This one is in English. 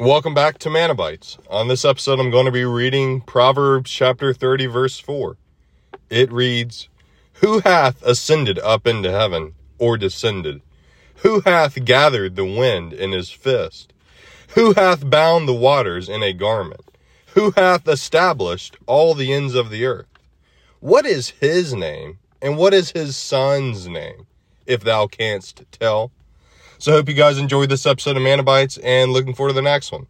Welcome back to Manabites. On this episode, I'm going to be reading Proverbs chapter 30, verse 4. It reads, Who hath ascended up into heaven, or descended? Who hath gathered the wind in his fist? Who hath bound the waters in a garment? Who hath established all the ends of the earth? What is his name, and what is his son's name, if thou canst tell? So I hope you guys enjoyed this episode of Manabites and looking forward to the next one.